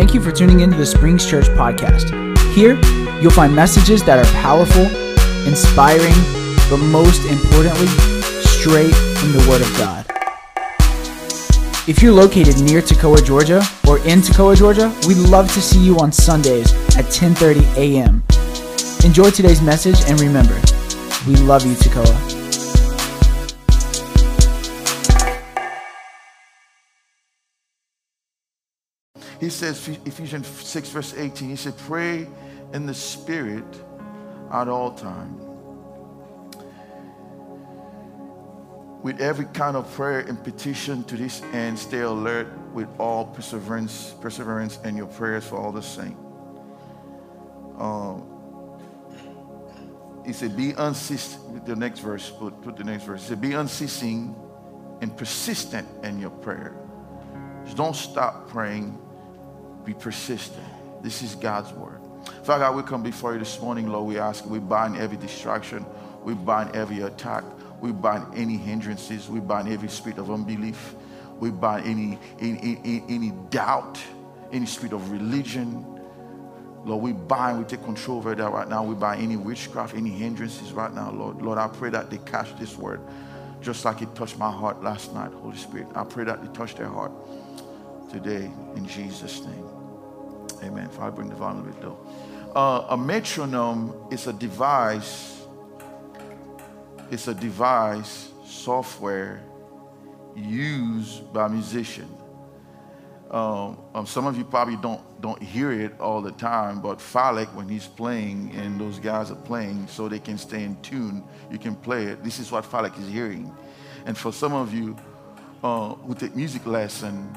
Thank you for tuning into the Springs Church podcast. Here, you'll find messages that are powerful, inspiring, but most importantly, straight from the Word of God. If you're located near Toccoa, Georgia, or in Toccoa, Georgia, we'd love to see you on Sundays at 10:30 a.m. Enjoy today's message and remember, we love you, Toccoa. He says, Ephesians 6, verse 18, he said, Pray in the Spirit at all times. With every kind of prayer and petition to this end, stay alert with all perseverance, perseverance and your prayers for all the saints. Um, he said, Be unceasing. The next verse, put, put the next verse. He said, Be unceasing and persistent in your prayer. Just don't stop praying be persistent. This is God's word. Father God, we come before you this morning, Lord. We ask, we bind every distraction, we bind every attack, we bind any hindrances, we bind every spirit of unbelief, we bind any, any, any, any doubt, any spirit of religion. Lord, we bind, we take control over that right now. We bind any witchcraft, any hindrances right now, Lord. Lord, I pray that they catch this word just like it touched my heart last night, Holy Spirit. I pray that it touch their heart today in Jesus' name. Amen. If I bring the volume of it though. Uh, a metronome is a device, it's a device, software used by musicians. Um, um, some of you probably don't don't hear it all the time, but Phallic, when he's playing and those guys are playing, so they can stay in tune, you can play it. This is what Phallic is hearing. And for some of you uh, who take music lesson,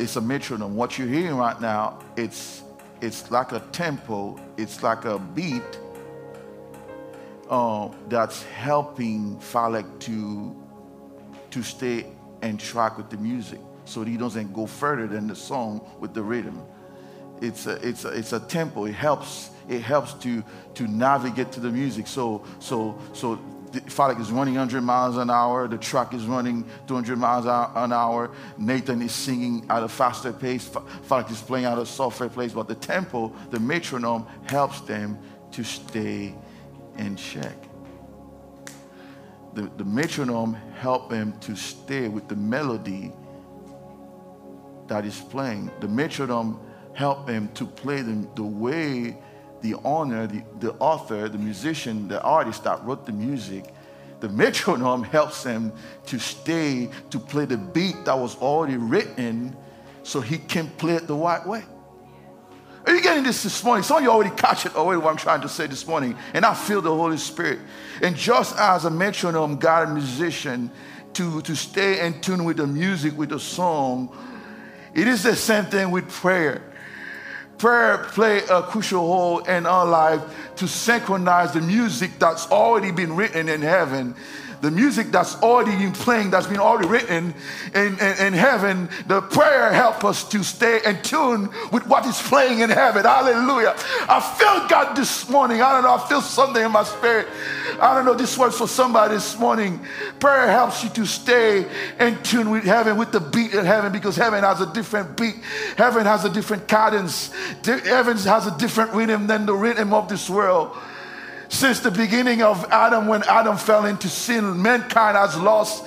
it's a metronome. What you're hearing right now, it's it's like a tempo, it's like a beat uh, that's helping Phallic to to stay and track with the music, so he doesn't go further than the song with the rhythm. It's a it's a, it's a tempo. It helps it helps to to navigate to the music. So so so Phallic is running 100 miles an hour. The truck is running 200 miles an hour. Nathan is singing at a faster pace. Phallic is playing at a softer pace. But the tempo, the metronome, helps them to stay in check. The, the metronome helps them to stay with the melody that is playing. The metronome helps them to play them the way the owner, the, the author, the musician, the artist that wrote the music, the metronome helps him to stay, to play the beat that was already written so he can play it the right way. Are you getting this this morning? Some of you already catch it already what I'm trying to say this morning. And I feel the Holy Spirit. And just as a metronome got a musician to, to stay in tune with the music, with the song, it is the same thing with prayer prayer play a crucial role in our life to synchronize the music that's already been written in heaven the music that's already playing, that's been already written in, in, in, heaven, the prayer help us to stay in tune with what is playing in heaven. Hallelujah. I feel God this morning. I don't know. I feel something in my spirit. I don't know. This word for somebody this morning. Prayer helps you to stay in tune with heaven, with the beat of heaven, because heaven has a different beat. Heaven has a different cadence. Heaven has a different rhythm than the rhythm of this world. Since the beginning of Adam, when Adam fell into sin, mankind has lost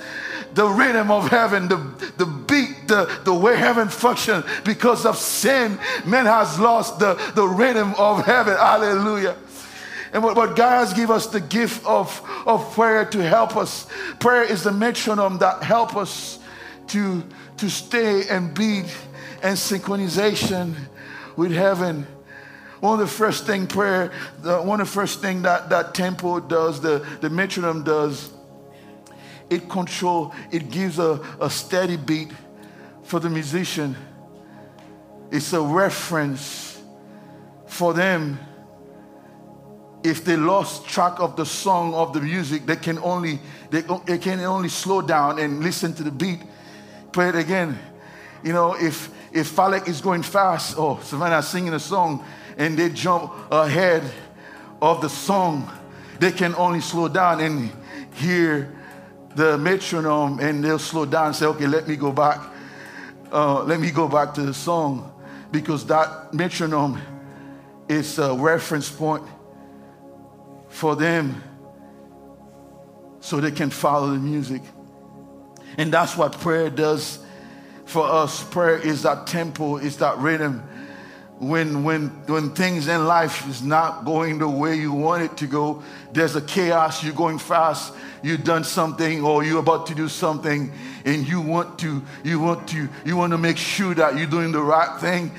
the rhythm of heaven, the, the beat, the, the way heaven functions because of sin. Man has lost the, the rhythm of heaven. Hallelujah. And what, what God has given us the gift of, of prayer to help us. Prayer is the metronome that help us to, to stay and beat and synchronization with heaven. One of the first thing prayer, the, one of the first thing that, that tempo does, the, the metronome does, it control, it gives a, a steady beat for the musician. It's a reference for them. If they lost track of the song of the music, they can only they, they can only slow down and listen to the beat. Play it again. You know, if if Phallic is going fast, or oh, Savannah singing a song, and they jump ahead of the song, they can only slow down and hear the metronome and they'll slow down and say, okay, let me go back. Uh, let me go back to the song because that metronome is a reference point for them so they can follow the music. And that's what prayer does for us. Prayer is that tempo, is that rhythm. When, when, when things in life is not going the way you want it to go, there's a chaos, you're going fast, you've done something or you're about to do something and you want to, you want to, you want to make sure that you're doing the right thing.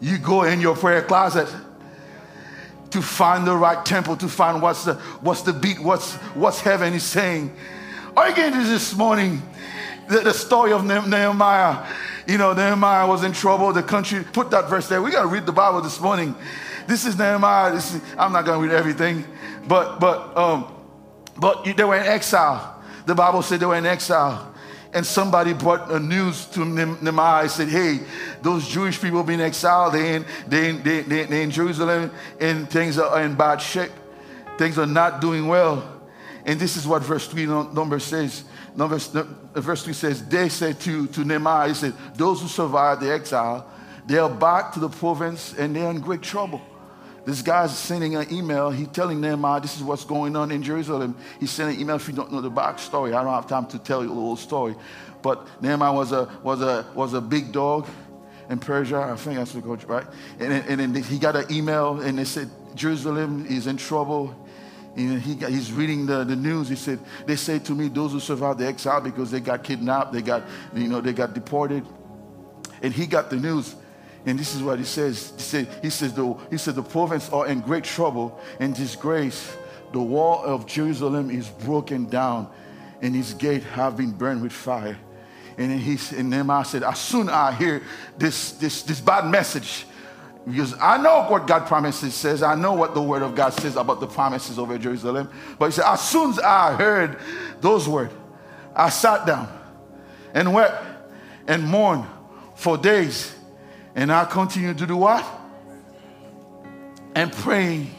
You go in your prayer closet to find the right tempo, to find what's the what's the beat, what's what's heaven is saying. Again, this morning, the, the story of Nehemiah. You know, Nehemiah was in trouble. The country put that verse there. We got to read the Bible this morning. This is Nehemiah. This is, I'm not going to read everything, but but um, but they were in exile. The Bible said they were in exile and somebody brought a news to Nehemiah and said, hey, those Jewish people being exiled, they in, they, in, they, they, they in Jerusalem and things are in bad shape. Things are not doing well. And this is what verse 3 number says. Number, uh, verse 3 says, they said to, to Nehemiah, he said, those who survived the exile, they are back to the province and they're in great trouble. This guy's sending an email. He's telling Nehemiah, this is what's going on in Jerusalem. He's sending an email if you don't know the backstory. I don't have time to tell you the whole story. But Nehemiah was a, was a, was a big dog in Persia. I think that's what goes, right? And, and then he got an email and they said, Jerusalem is in trouble. And he he's reading the, the news. He said, they say to me, those who survived the exile because they got kidnapped, they got, you know, they got deported. And he got the news. And this is what he says. He said, he says, the, he said, the prophets are in great trouble and disgrace. The wall of Jerusalem is broken down, and its gate have been burned with fire. And then he and Nehemiah said, as soon as I hear this, this, this bad message, because I know what God promises says, I know what the word of God says about the promises over Jerusalem. But he said, as soon as I heard those words, I sat down and wept and mourned for days and I continued to do what? And praying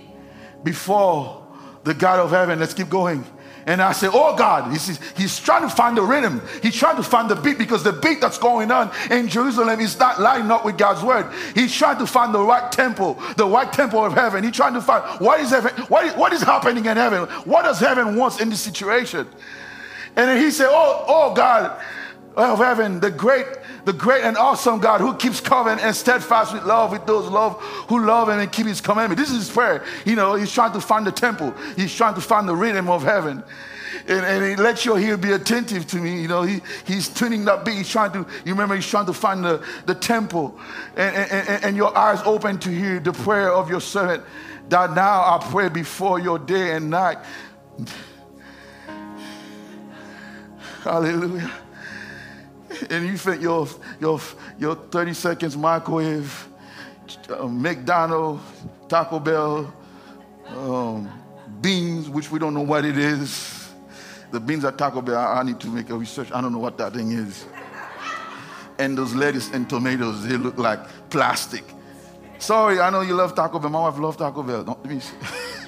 before the God of heaven. Let's keep going. And I say, Oh God, he's, he's trying to find the rhythm. He's trying to find the beat because the beat that's going on in Jerusalem is not lining up with God's word. He's trying to find the right temple, the right temple of heaven. He's trying to find what is heaven, what is, what is happening in heaven? What does heaven want in this situation? And he said, Oh, oh God of heaven, the great the great and awesome God who keeps covenant and steadfast with love with those love who love and keep his commandment. This is his prayer. You know, he's trying to find the temple. He's trying to find the rhythm of heaven. And, and he lets your ear be attentive to me. You know, he, he's tuning that beat. He's trying to, you remember, he's trying to find the, the temple. And, and, and your eyes open to hear the prayer of your servant that now I pray before your day and night. Hallelujah and you think your, your, your 30 seconds microwave, uh, McDonald's, Taco Bell, um, beans, which we don't know what it is. The beans at Taco Bell, I, need to make a research. I don't know what that thing is. And those lettuce and tomatoes, they look like plastic. Sorry, I know you love Taco Bell. My wife loves Taco Bell. Don't, let me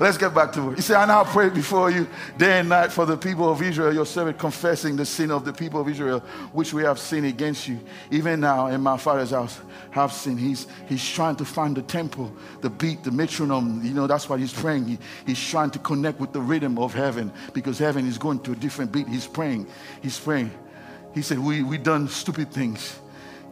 Let's get back to it. He said, I now pray before you day and night for the people of Israel, your servant confessing the sin of the people of Israel, which we have sinned against you. Even now in my father's house have sinned. He's, he's trying to find the temple, the beat, the metronome. You know, that's what he's praying. He, he's trying to connect with the rhythm of heaven because heaven is going to a different beat. He's praying. He's praying. He said, we, we done stupid things.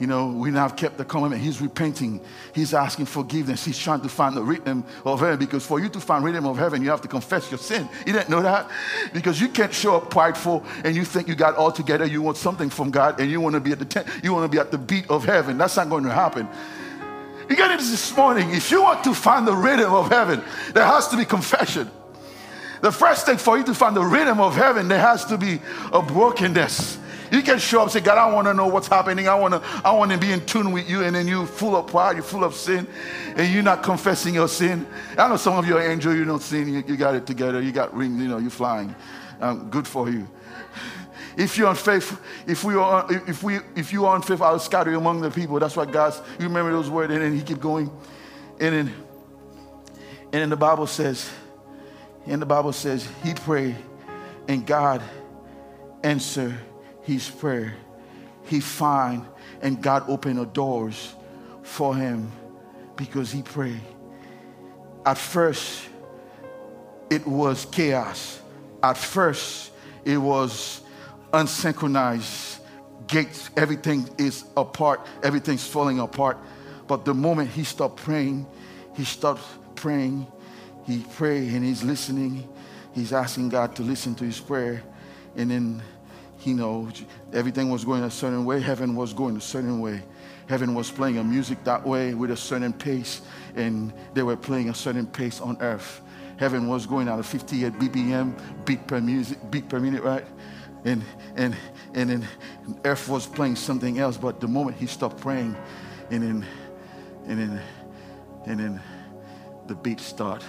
You know, we now have kept the commandment. He's repenting. He's asking forgiveness. He's trying to find the rhythm of heaven because for you to find rhythm of heaven, you have to confess your sin. You didn't know that? Because you can't show up prideful and you think you got all together. You want something from God and you want to be at the tent. You want to be at the beat of heaven. That's not going to happen. You get it this morning. If you want to find the rhythm of heaven, there has to be confession. The first thing for you to find the rhythm of heaven, there has to be a brokenness. You can show up and say, God, I want to know what's happening. I want to, I want to be in tune with you. And then you full of pride, you're full of sin, and you're not confessing your sin. I know some of you are angel, you don't sin, you, you got it together, you got rings, you know, you're flying. Um, good for you. If you're unfaithful, if we are if we if you are unfaithful, I'll scatter you among the people. That's what God's you remember those words, and then he keep going. And then and then the Bible says, and the Bible says he prayed, and God answered his prayer. he find and God opened the doors for him because he prayed. At first, it was chaos. At first, it was unsynchronized. Gates, everything is apart, everything's falling apart. But the moment he stopped praying, he stopped praying, he prayed and he's listening. He's asking God to listen to his prayer. And then, you know, everything was going a certain way. Heaven was going a certain way. Heaven was playing a music that way with a certain pace, and they were playing a certain pace on earth. Heaven was going at a 58 BPM beat per music, beat per minute, right? And and and then earth was playing something else. But the moment he stopped praying, and then and then and then the beat start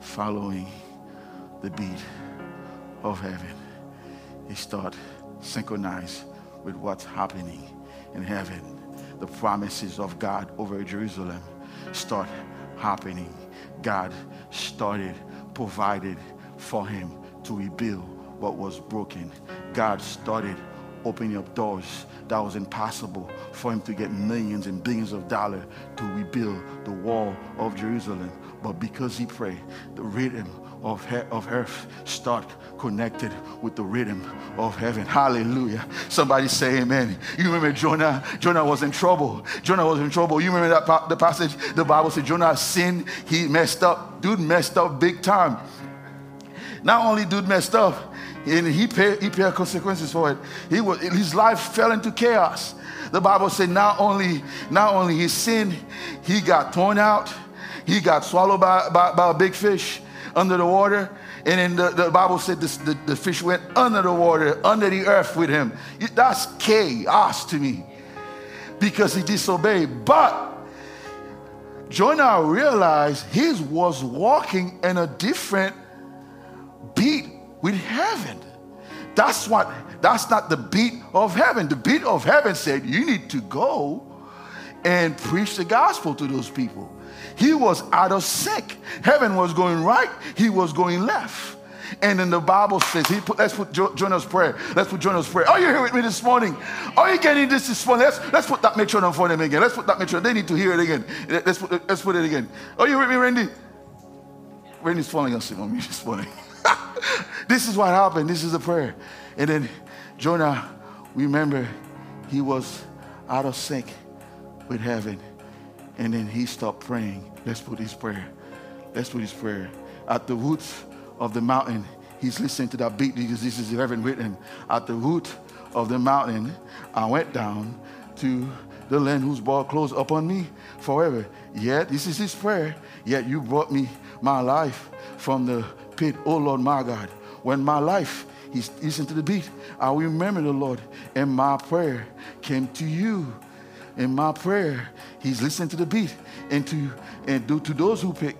following the beat of heaven. Start synchronized with what's happening in heaven. The promises of God over Jerusalem start happening. God started, provided for him to rebuild what was broken. God started opening up doors that was impossible for him to get millions and billions of dollars to rebuild the wall of Jerusalem. But because he prayed, the rhythm of, he- of earth start connected with the rhythm of heaven. Hallelujah. Somebody say amen. You remember Jonah? Jonah was in trouble. Jonah was in trouble. You remember that pa- the passage? The Bible said Jonah sinned. He messed up. Dude messed up big time. Not only dude messed up, and he paid, he paid consequences for it. He was, his life fell into chaos. The Bible said not only, not only his sin, he got torn out, he got swallowed by, by, by a big fish under the water. And then the, the Bible said this, the, the fish went under the water, under the earth with him. That's chaos to me because he disobeyed. But Jonah realized he was walking in a different beat with heaven. That's what that's not the beat of heaven. The beat of heaven said you need to go and preach the gospel to those people. He was out of sync. Heaven was going right, he was going left. And then the Bible says, he put, let's put Jonah's prayer. Let's put Jonah's prayer. Are you here with me this morning? Are you getting this this morning? Let's, let's put that metronome for them again. Let's put that metronome. They need to hear it again. Let's put, let's put it again. Are you with me, Randy? Randy's falling asleep on me this morning. this is what happened. This is the prayer. And then Jonah, remember, he was out of sync with heaven. And then he stopped praying. Let's put his prayer. Let's put his prayer. At the root of the mountain, he's listening to that beat because this is heaven him. At the root of the mountain, I went down to the land whose ball closed upon me forever. Yet, this is his prayer. Yet you brought me my life from the pit, oh Lord my God. When my life, he's listening to the beat, I remember the Lord, and my prayer came to you. In my prayer, he's listening to the beat, and to and do to those who pick.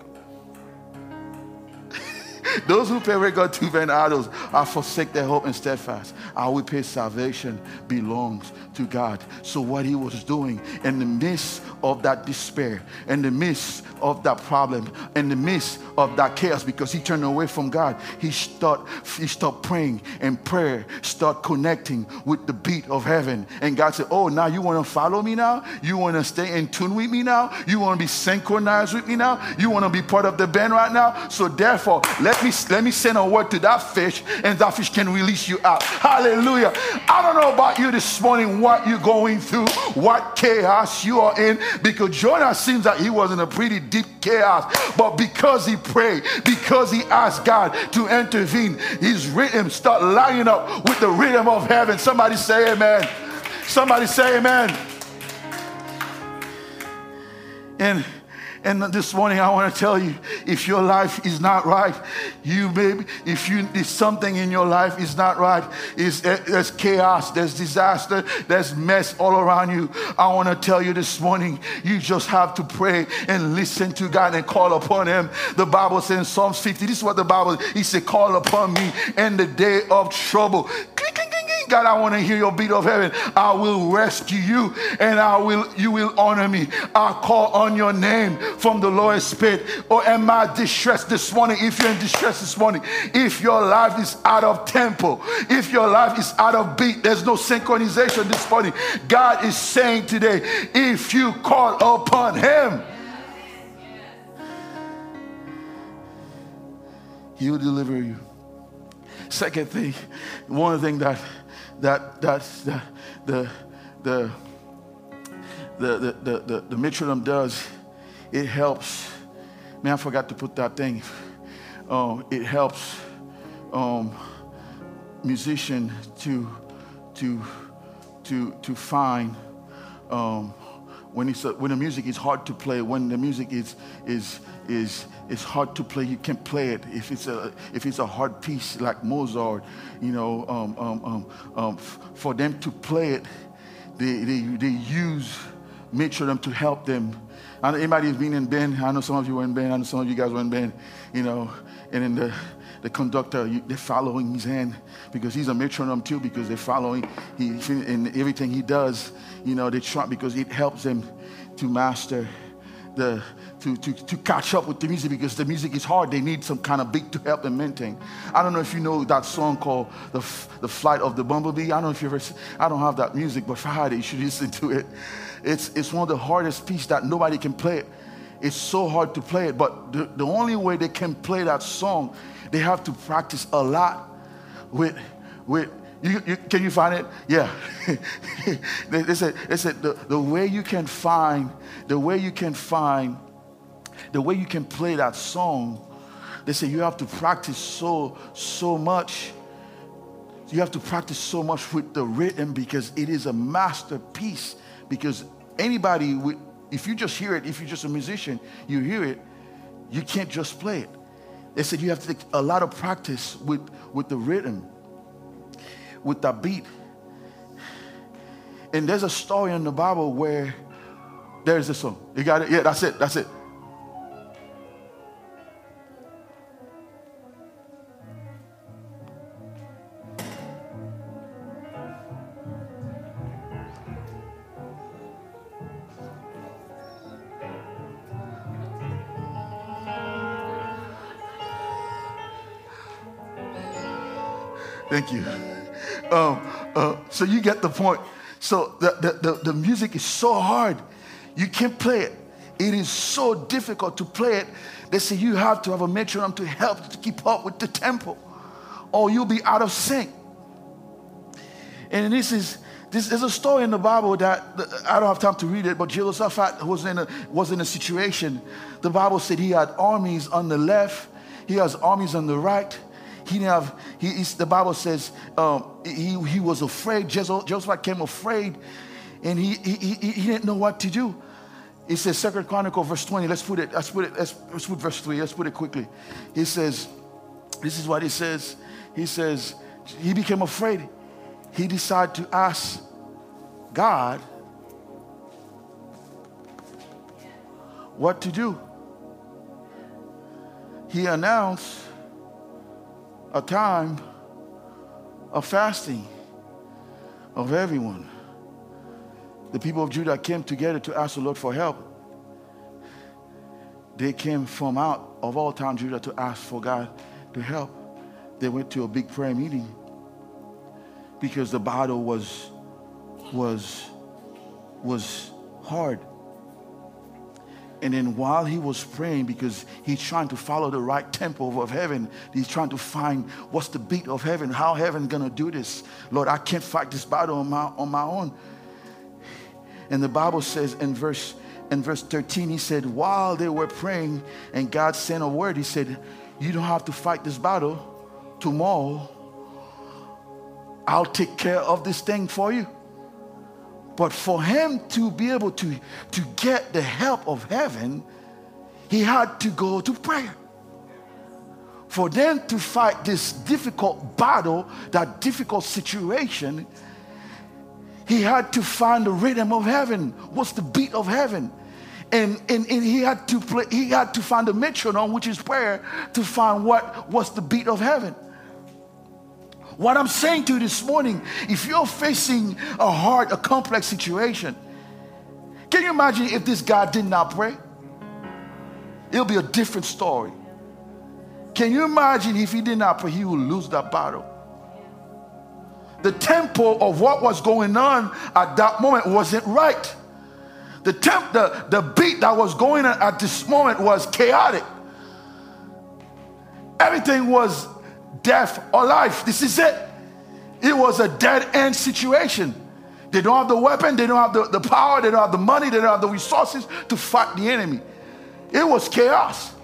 Those who pay regard to vain idols are forsake their hope and steadfast. Our pay salvation belongs to God. So what he was doing in the midst of that despair, in the midst of that problem, in the midst of that chaos, because he turned away from God, he start he stopped praying and prayer start connecting with the beat of heaven. And God said, Oh, now you want to follow me now? You want to stay in tune with me now? You want to be synchronized with me now? You want to be part of the band right now? So therefore, let me let me send a word to that fish, and that fish can release you out. Hallelujah. I don't know about you this morning, what you're going through, what chaos you are in, because Jonah seems like he was in a pretty deep chaos. But because he prayed, because he asked God to intervene, his rhythm start lining up with the rhythm of heaven. Somebody say amen. Somebody say amen. And and this morning, I want to tell you if your life is not right, you maybe, if you if something in your life is not right, is eh, there's chaos, there's disaster, there's mess all around you. I want to tell you this morning, you just have to pray and listen to God and call upon Him. The Bible says in Psalms 50, this is what the Bible, He said, call upon me in the day of trouble. God, I want to hear your beat of heaven. I will rescue you and I will you will honor me. I call on your name from the lowest pit. Or am I distressed this morning? If you're in distress this morning, if your life is out of tempo, if your life is out of beat, there's no synchronization this morning. God is saying today, if you call upon him, he will deliver you. Second thing, one thing that that that's the the the the the the, the, the does, it helps. Man, I forgot to put that thing. Um, it helps um, musician to to to to find um, when it's a, when the music is hard to play, when the music is is is is hard to play, you can't play it. If it's a if it's a hard piece like Mozart, you know, um, um, um, um for them to play it, they they, they use metronome to help them. I know anybody has been in band. I know some of you were in band. I know some of you guys were in band. You know, and in the the conductor, you, they're following his hand because he's a metronome too, because they're following he, in everything he does. You know, they try because it helps them to master the to, to, to catch up with the music because the music is hard. They need some kind of beat to help them maintain. I don't know if you know that song called The, the Flight of the Bumblebee. I don't know if you ever, I don't have that music, but it, you should listen to it. It's, it's one of the hardest pieces that nobody can play it. It's so hard to play it, but the, the only way they can play that song, they have to practice a lot with, with you, you, can you find it? Yeah. they, they, said, they said the, the way you can find, the way you can find, the way you can play that song, they say you have to practice so, so much. You have to practice so much with the rhythm because it is a masterpiece. Because anybody, with, if you just hear it, if you're just a musician, you hear it, you can't just play it. They said you have to take a lot of practice with, with the rhythm with beat. And there's a story in the Bible where there's this song. You got it? Yeah, that's it. That's it. Um, uh, so you get the point. So the, the, the, the music is so hard. You can't play it. It is so difficult to play it. They say you have to have a metronome to help to keep up with the tempo, or you'll be out of sync. And this is this is a story in the Bible that I don't have time to read it, but Jehoshaphat was in a was in a situation. The Bible said he had armies on the left, he has armies on the right, he didn't have, he, the Bible says um, he, he was afraid. Jehoshaphat came afraid and he, he, he, he didn't know what to do. It says Second Chronicle verse 20. Let's put it, let's put it, let's, let's put verse 3. Let's put it quickly. He says, this is what he says. He says, he became afraid. He decided to ask God what to do. He announced a time of fasting of everyone. The people of Judah came together to ask the Lord for help. They came from out of all town Judah to ask for God to help. They went to a big prayer meeting because the battle was was was hard. And then while he was praying, because he's trying to follow the right tempo of heaven, he's trying to find what's the beat of heaven, how heaven gonna do this. Lord, I can't fight this battle on my, on my own. And the Bible says in verse in verse 13, he said, while they were praying and God sent a word, he said, You don't have to fight this battle. Tomorrow, I'll take care of this thing for you. But for him to be able to, to get the help of heaven, he had to go to prayer. For them to fight this difficult battle, that difficult situation, he had to find the rhythm of heaven. What's the beat of heaven? And, and, and, he had to play, he had to find the metronome, which is prayer, to find what was the beat of heaven. What I'm saying to you this morning, if you're facing a hard, a complex situation, can you imagine if this guy did not pray? It'll be a different story. Can you imagine if he did not pray, he would lose that battle? The tempo of what was going on at that moment wasn't right. The temp, the, the beat that was going on at this moment was chaotic. Everything was death or life. This is it. It was a dead end situation. They don't have the weapon, they don't have the, the power, they don't have the money, they don't have the resources to fight the enemy. It was chaos.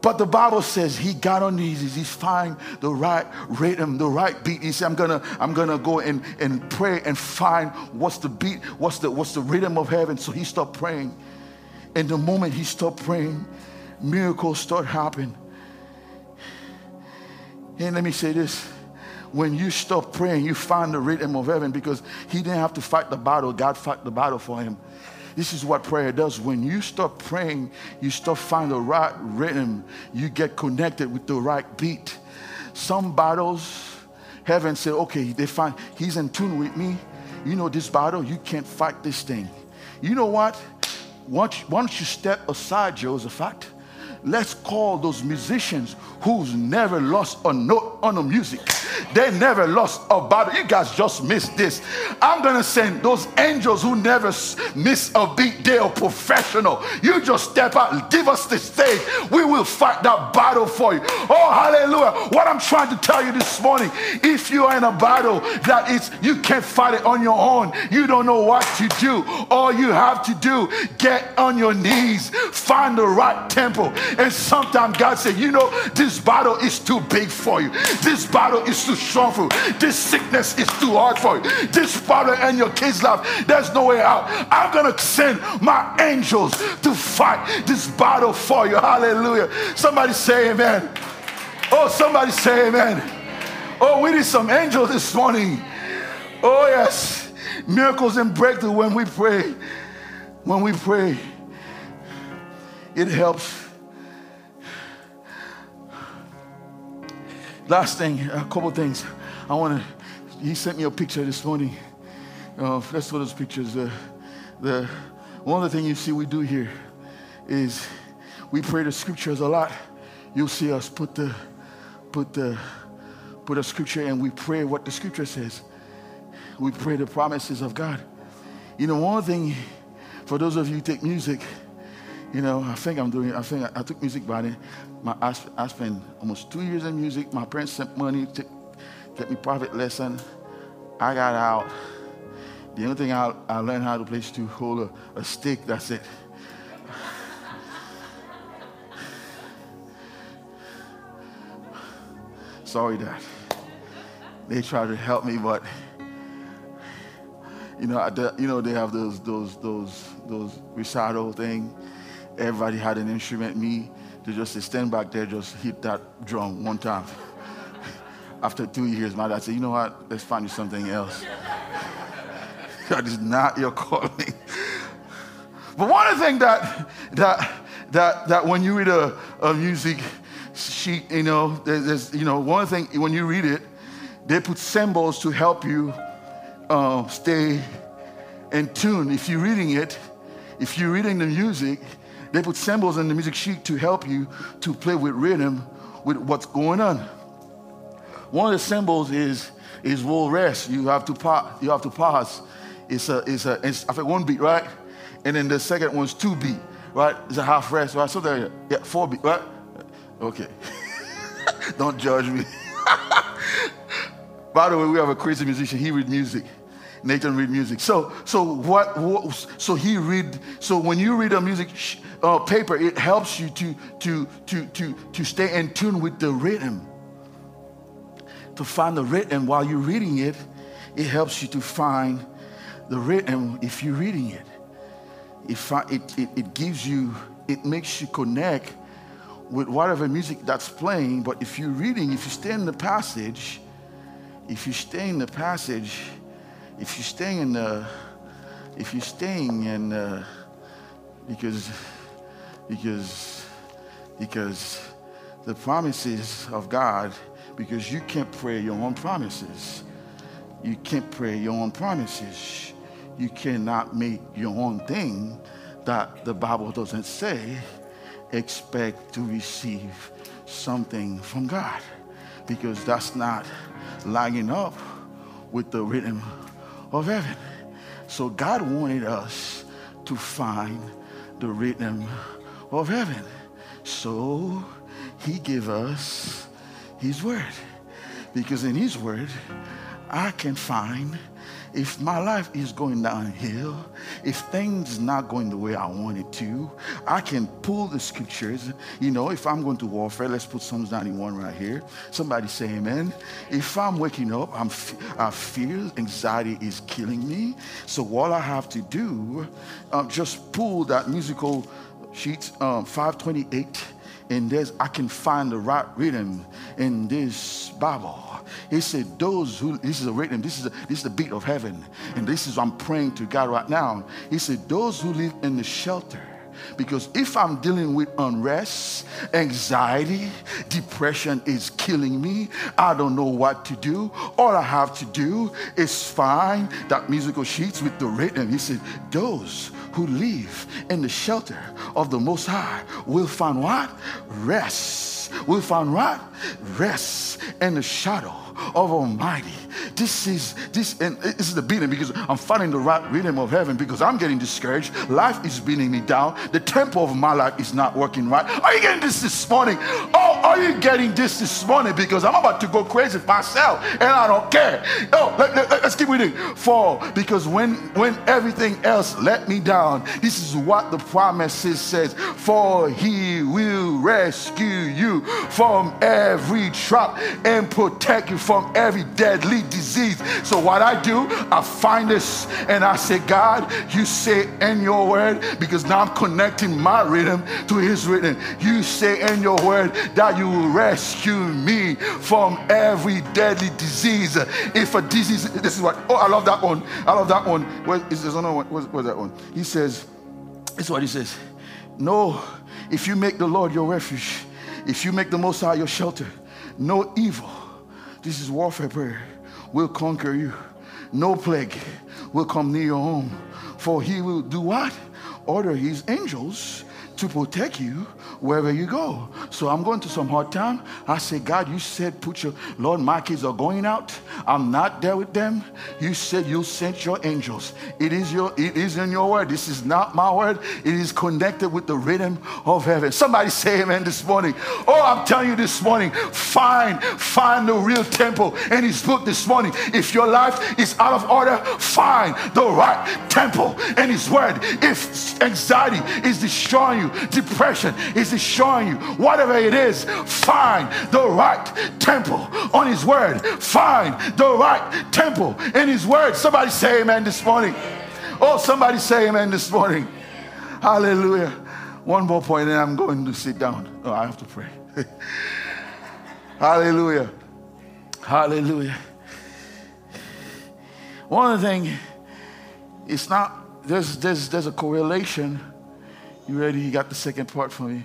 But the Bible says he got on his knees, he's find the right rhythm, the right beat. He said, I'm gonna, I'm gonna go and, and pray and find what's the beat, what's the what's the rhythm of heaven. So he stopped praying. And the moment he stopped praying, miracles start happening. And let me say this. When you stop praying, you find the rhythm of heaven because he didn't have to fight the battle. God fought the battle for him. This is what prayer does. When you stop praying, you start finding the right rhythm. You get connected with the right beat. Some battles, heaven said, okay, they find he's in tune with me. You know this battle, you can't fight this thing. You know what? Once, once you step aside, Jehoshaphat, let's call those musicians who's never lost a note on the music. They never lost a battle. You guys just missed this. I'm gonna send those angels who never miss a beat. They are professional. You just step out, and give us the stage. We will fight that battle for you. Oh, hallelujah. What I'm trying to tell you this morning, if you are in a battle that is you can't fight it on your own, you don't know what to do. All you have to do, get on your knees, find the right temple. And sometimes God said, you know, this battle is too big for you. This battle is too strong for you. This sickness is too hard for you. This battle and your kids' life, there's no way out. I'm gonna send my angels to fight this battle for you. Hallelujah. Somebody say amen. Oh, somebody say amen. Oh, we need some angels this morning. Oh, yes. Miracles and breakthrough when we pray. When we pray, it helps Last thing, a couple things. I want to. He sent me a picture this morning. Uh, let's those pictures. Uh, the one of the things you see we do here is we pray the scriptures a lot. You'll see us put the put the put a scripture and we pray what the scripture says. We pray the promises of God. You know, one thing for those of you who take music, you know, I think I'm doing, I think I, I took music by then. My, I, I spent almost two years in music. My parents sent money to get me private lesson. I got out. The only thing I, I learned how to play is to hold a, a stick. That's it. Sorry, Dad. They tried to help me, but you know, you know, they have those those those those recital thing Everybody had an instrument. Me, to just stand back there, just hit that drum one time. After two years, my dad said, you know what? Let's find you something else. that is not your calling. But one things that, that, that, that when you read a, a music sheet, you know, there's, you know, one thing, when you read it, they put symbols to help you uh, stay in tune. If you're reading it, if you're reading the music, they put symbols in the music sheet to help you to play with rhythm with what's going on. One of the symbols is is rest. You have to pause. You have to pause. It's a it's a it's I think one beat right, and then the second one's two beat right. It's a half rest right. So there, yeah, four beat right. Okay, don't judge me. By the way, we have a crazy musician. He read music. Nathan read music. So, so what, what, So he read. So when you read a music uh, paper, it helps you to to to to to stay in tune with the rhythm. To find the rhythm while you're reading it, it helps you to find the rhythm if you're reading it. It, it, it, it gives you, it makes you connect with whatever music that's playing. But if you're reading, if you stay in the passage, if you stay in the passage, if you're staying in the, if you're staying in, the, because, because, because the promises of God, because you can't pray your own promises. You can't pray your own promises. You cannot make your own thing that the Bible doesn't say, expect to receive something from God because that's not lining up with the rhythm of heaven. So God wanted us to find the rhythm of heaven. So he gave us his word. Because in his word, I can find if my life is going downhill, if things not going the way I want it to, I can pull the scriptures. You know, if I'm going to warfare, let's put Psalms 91 right here. Somebody say amen. If I'm waking up, I'm I feel anxiety is killing me. So all I have to do, um, just pull that musical sheet um, 528 and there's I can find the right rhythm in this Bible. He said, Those who, this is a rhythm, this is, a, this is the beat of heaven. And this is, I'm praying to God right now. He said, Those who live in the shelter. Because if I'm dealing with unrest, anxiety, depression is killing me, I don't know what to do. All I have to do is find that musical sheets with the rhythm. He said, Those who live in the shelter of the Most High will find what? Rest. Will find what? Rest in the shadow of Almighty. This is this and this is the beating because I'm finding the right rhythm of heaven because I'm getting discouraged. Life is beating me down. The tempo of my life is not working right. Are you getting this this morning? Oh, are you getting this this morning? Because I'm about to go crazy myself and I don't care. Oh, let, let, keep reading. For because when when everything else let me down, this is what the promises says. For he will rescue you from every trap and protect you from every deadly disease. So, what I do, I find this and I say, God, you say in your word, because now I'm connecting my rhythm to his rhythm. You say in your word that you will rescue me from every deadly disease. If a disease, this is what, oh, I love that one. I love that one. Where is this another one? Where's, where's that one? He says, this is what he says. No, if you make the Lord your refuge, if you make the Most High your shelter, no evil this is warfare prayer. Will conquer you. No plague will come near your home. For he will do what? Order his angels to protect you wherever you go. So I'm going to some hard time. I say, God, you said, put your, Lord, my kids are going out. I'm not there with them. You said you sent your angels. It is your, it is in your word. This is not my word. It is connected with the rhythm of heaven. Somebody say amen this morning. Oh, I'm telling you this morning, find, find the real temple in his book this morning. If your life is out of order, find the right temple in his word. If anxiety is destroying you, depression is destroying you, whatever it is, find the right temple on His Word. Find the right temple in His Word. Somebody say amen this morning. Oh, somebody say amen this morning. Hallelujah. One more point, and I'm going to sit down. Oh, I have to pray. Hallelujah. Hallelujah. One things, it's not, there's, there's, there's a correlation you ready? You got the second part for me?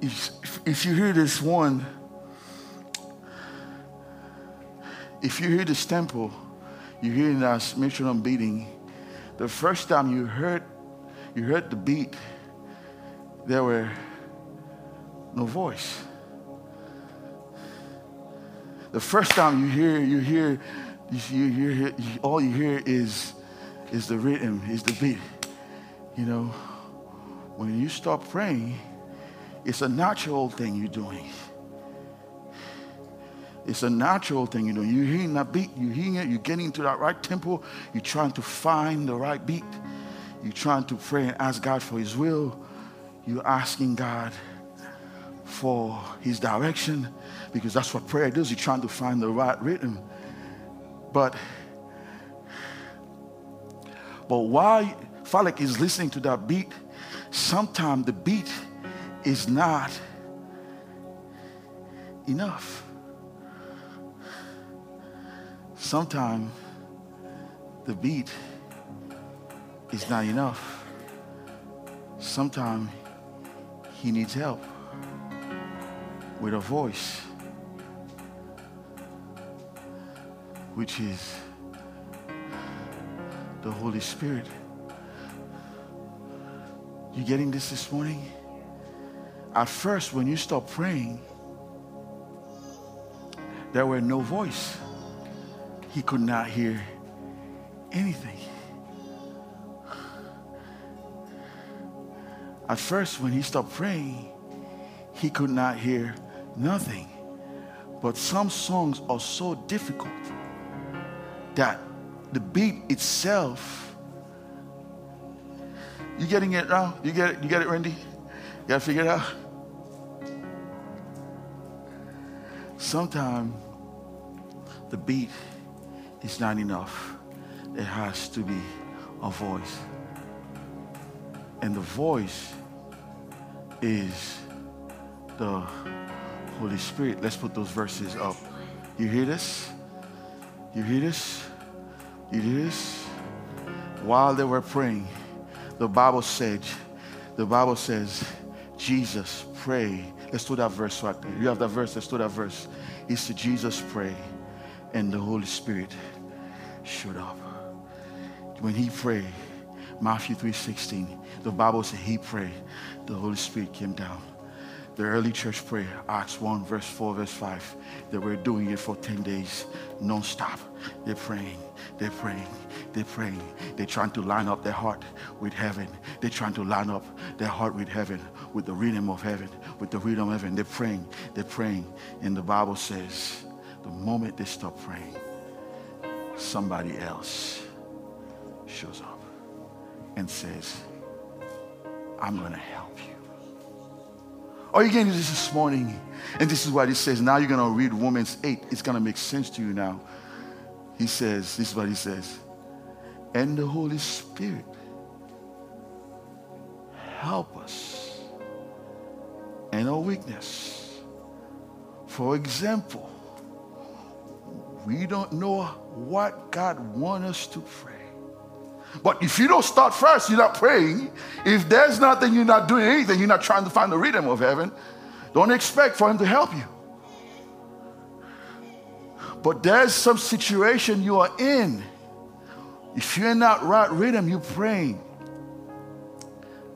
If, if you hear this one, if you hear this tempo, you're hear that metronome beating. The first time you heard, you heard the beat, there were no voice. The first time you hear, you hear you, you, hear, all you hear is, is the rhythm, is the beat. You know, when you start praying, it's a natural thing you're doing. It's a natural thing you're doing. You're hearing that beat, you're hearing it, you're getting into that right tempo, you're trying to find the right beat. You're trying to pray and ask God for His will. You're asking God for His direction because that's what prayer does. You're trying to find the right rhythm. But but while Phallic is listening to that beat, sometimes the beat is not enough. Sometimes the beat is not enough. Sometimes he needs help with a voice, which is the Holy Spirit. You getting this this morning? At first, when you start praying, there were no voice. He could not hear anything. At first, when he stopped praying, he could not hear nothing. But some songs are so difficult that the beat itself, you getting it now? You get it? You get it, Randy? You gotta figure it out. Sometimes the beat is not enough. It has to be a voice. And the voice is the Holy Spirit. Let's put those verses up. You hear this? You hear this? You hear this? While they were praying, the Bible said, the Bible says, Jesus pray. Let's do that verse right there. You have that verse, let's do that verse. He said, Jesus pray, and the Holy Spirit showed up. When he prayed, Matthew 3:16, the Bible said he prayed, the Holy Spirit came down. The early church prayer, Acts 1, verse 4, verse 5, they were doing it for 10 days, non-stop. They're praying, they're praying, they're praying. They're trying to line up their heart with heaven. They're trying to line up their heart with heaven, with the rhythm of heaven, with the rhythm of heaven. They're praying, they're praying. And the Bible says, the moment they stop praying, somebody else shows up and says, I'm going to help you. Are you getting this this morning? And this is what he says. Now you're going to read Romans 8. It's going to make sense to you now. He says, this is what he says. And the Holy Spirit help us in our weakness. For example, we don't know what God wants us to pray. But if you don't start first, you're not praying. If there's nothing, you're not doing anything, you're not trying to find the rhythm of heaven, don't expect for Him to help you. But there's some situation you are in. If you're not right rhythm, you're praying.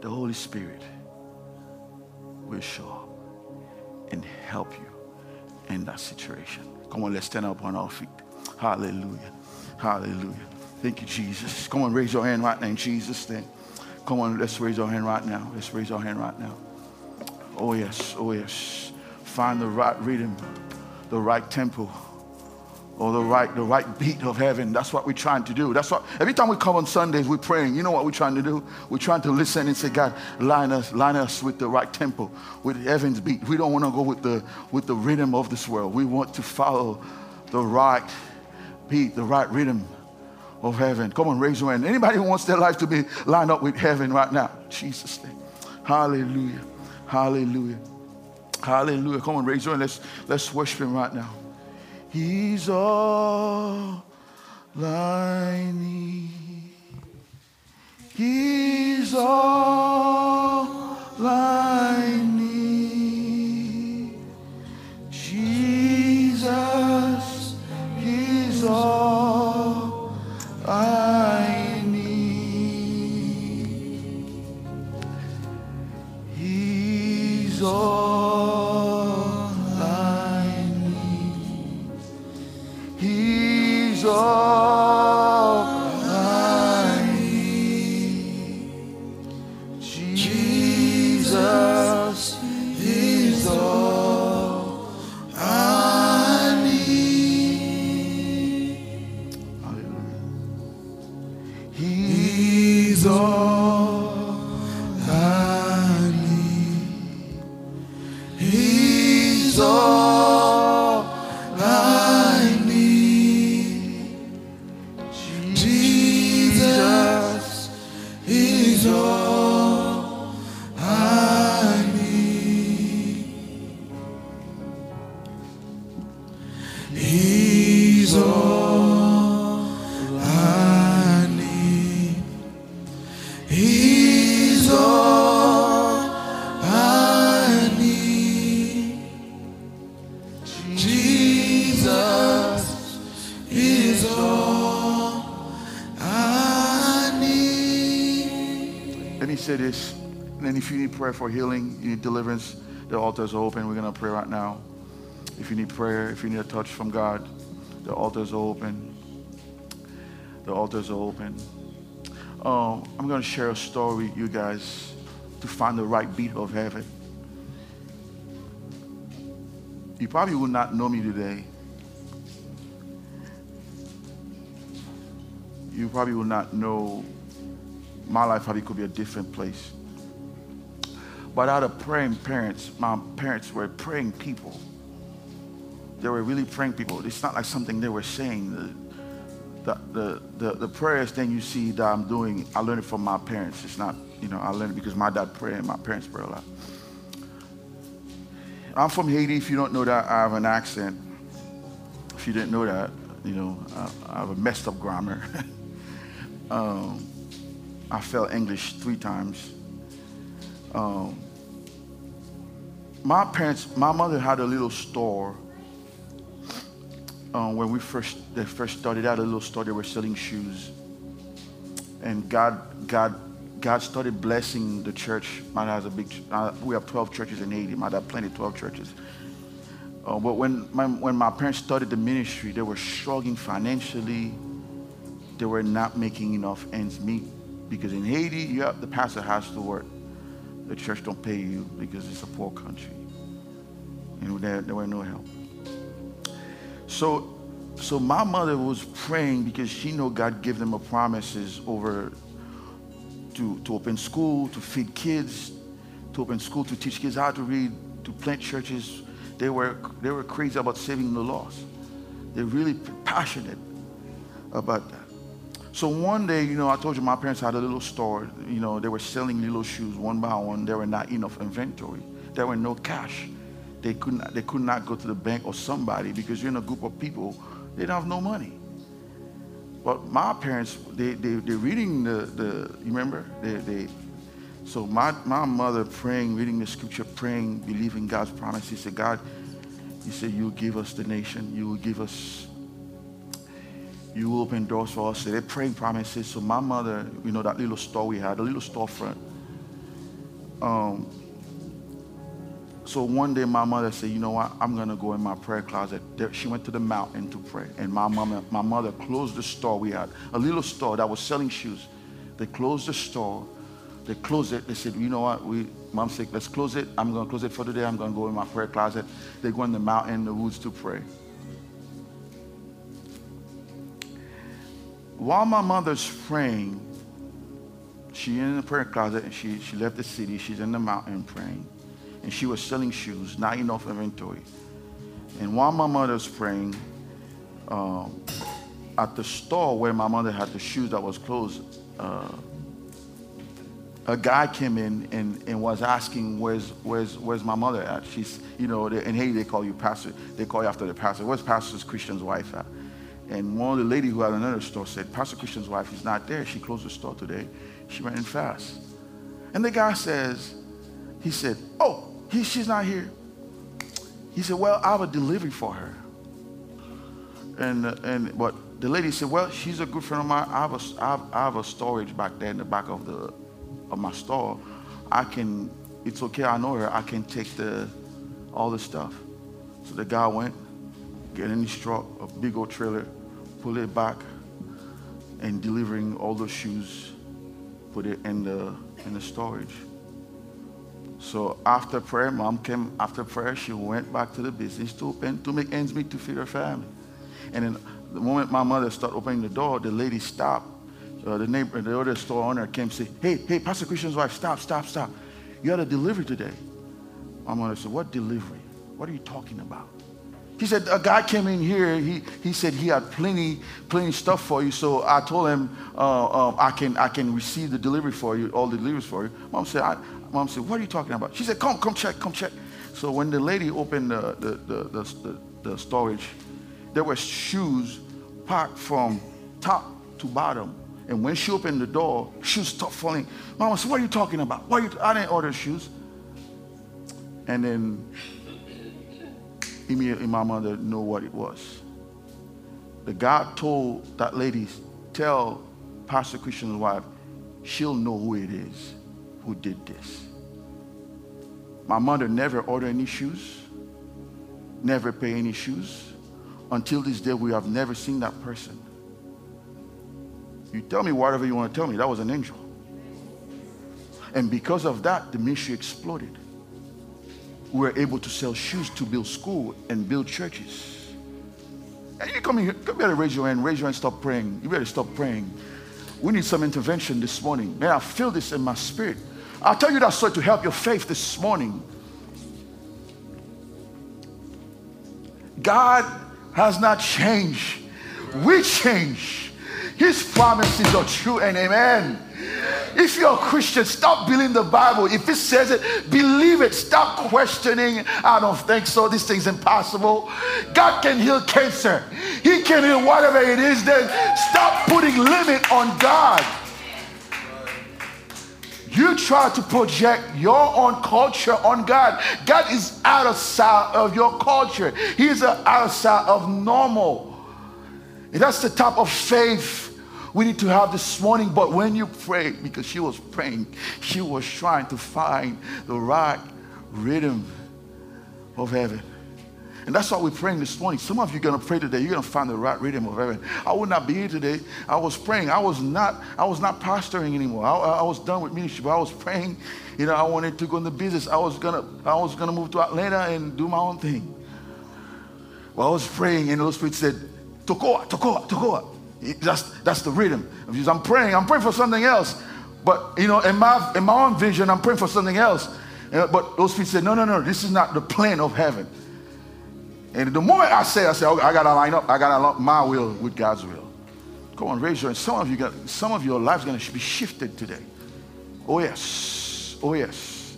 The Holy Spirit will show up and help you in that situation. Come on, let's stand up on our feet. Hallelujah. Hallelujah. Thank you, Jesus. Come on, raise your hand right now in Jesus' name. Come on, let's raise our hand right now. Let's raise our hand right now. Oh, yes. Oh, yes. Find the right rhythm, the right tempo, or the right, the right beat of heaven. That's what we're trying to do. That's what every time we come on Sundays, we're praying. You know what we're trying to do? We're trying to listen and say, God, line us, line us with the right tempo, with heaven's beat. We don't want to go with the with the rhythm of this world. We want to follow the right beat, the right rhythm of heaven. Come on, raise your hand. Anybody who wants their life to be lined up with heaven right now? Jesus' name. Hallelujah. Hallelujah. Hallelujah. Come on, raise your hand. Let's let's worship him right now. He's all I need. He's all I need. Jesus, He's all I need. He's all He's all for healing, you need deliverance, the altars are open. We're going to pray right now. If you need prayer, if you need a touch from God, the altars are open. The altars are open. Um, I'm going to share a story you guys to find the right beat of heaven. You probably would not know me today. You probably will not know my life probably could be a different place. But out of praying parents, my parents were praying people. They were really praying people. It's not like something they were saying. The, the, the, the prayers then you see that I'm doing, I learned it from my parents. It's not, you know, I learned it because my dad prayed and my parents pray a lot. I'm from Haiti. If you don't know that, I have an accent. If you didn't know that, you know, I, I have a messed up grammar. um, I failed English three times. Um, my parents, my mother had a little store. Um, when we first, they first started out, a little store, they were selling shoes. And God, God, God started blessing the church. My dad has a big, uh, we have 12 churches in Haiti. My dad planted 12 churches. Uh, but when my, when my parents started the ministry, they were struggling financially. They were not making enough ends meet. Because in Haiti, have, the pastor has to work. The church don't pay you because it's a poor country. And there, there were no help. So, so my mother was praying because she know God gave them a promises over to, to open school, to feed kids, to open school, to teach kids how to read, to plant churches. They were, they were crazy about saving the lost. They're really passionate about that. So one day, you know, I told you my parents had a little store. You know, they were selling little shoes one by one. There were not enough inventory. There were no cash. They could not, they could not go to the bank or somebody because you're in a group of people. They don't have no money. But my parents, they, they, they're reading the, the you remember? They, they, so my, my mother praying, reading the scripture, praying, believing God's promise. He said, God, he said, you give us the nation. You will give us you open doors for us. They're praying promises. So my mother, you know, that little store we had, a little storefront. Um, so one day my mother said, you know what, I'm going to go in my prayer closet. There, she went to the mountain to pray. And my, mama, my mother closed the store we had, a little store that was selling shoes. They closed the store. They closed it. They said, you know what, we, mom said, let's close it. I'm going to close it for today. I'm going to go in my prayer closet. They go in the mountain, the woods to pray. While my mother's praying, she in the prayer closet and she, she left the city. She's in the mountain praying. And she was selling shoes, not enough inventory. And while my mother's praying, um, at the store where my mother had the shoes that was closed, uh, a guy came in and, and was asking, where's, where's, where's my mother at? She's, you know, in Haiti they call you pastor. They call you after the pastor. Where's pastor's Christian's wife at? And one of the lady who had another store said, Pastor Christian's wife is not there. She closed the store today. She in fast. And the guy says, he said, oh, he, she's not here. He said, well, I have a delivery for her. And, uh, and but the lady said, well, she's a good friend of mine. I have a, I have, I have a storage back there in the back of, the, of my store. I can, it's okay, I know her. I can take the, all the stuff. So the guy went, get his truck, a big old trailer, pull it back, and delivering all those shoes, put it in the in the storage. So after prayer, mom came after prayer, she went back to the business to open to make ends meet to feed her family. And then the moment my mother started opening the door, the lady stopped. Uh, the neighbor, the other store owner came and said, Hey, hey, Pastor Christian's wife, stop, stop, stop. You had a delivery today. My mother said, What delivery? What are you talking about? He said, a guy came in here. He, he said he had plenty, plenty stuff for you. So I told him, uh, um, I, can, I can receive the delivery for you, all the deliveries for you. Mom said, I, Mom said, what are you talking about? She said, come, come check, come check. So when the lady opened the, the, the, the, the storage, there were shoes packed from top to bottom. And when she opened the door, shoes stopped falling. Mama said, what are you talking about? Why you I didn't order shoes. And then immediately my mother knew what it was. The God told that lady, tell Pastor Christian's wife, she'll know who it is. who did this. My mother never ordered any shoes, never pay any shoes. Until this day, we have never seen that person. You tell me whatever you want to tell me. That was an angel. And because of that, the ministry exploded. We were able to sell shoes to build school and build churches. And you come here, you better raise your hand, raise your hand, stop praying. You better stop praying. We need some intervention this morning. May I feel this in my spirit. I'll tell you that story to help your faith this morning. God has not changed. We change. His promises are true and amen. If you're a Christian, stop believing the Bible. If it says it, believe it. Stop questioning. I don't think so. This thing's impossible. God can heal cancer. He can heal whatever it is. Then stop putting limit on God. You try to project your own culture on God. God is outside of your culture. He's outside of normal. That's the type of faith we need to have this morning. But when you pray, because she was praying, she was trying to find the right rhythm of heaven. And that's why we're praying this morning. Some of you are going to pray today. You're going to find the right rhythm of heaven. I would not be here today. I was praying. I was not, I was not pastoring anymore. I, I was done with ministry, but I was praying. You know, I wanted to go into business. I was gonna, I was gonna move to Atlanta and do my own thing. Well, I was praying, and the Holy Spirit said, Tokoa, Tokoa, Tokoa. That's, that's the rhythm. I'm praying. I'm praying for something else. But, you know, in my, in my own vision, I'm praying for something else. But those people said, no, no, no, this is not the plan of heaven. And the moment I say, I say, okay, I got to line up. I got to line my will with God's will. Come on, raise your hand. Some of you got, some of your lives going to be shifted today. Oh yes. Oh yes.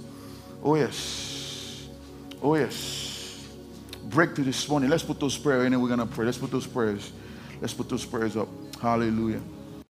Oh yes. Oh yes. Breakthrough this morning. Let's put those prayers in and we're going to pray. Let's put those prayers. Let's put those prayers up. Hallelujah.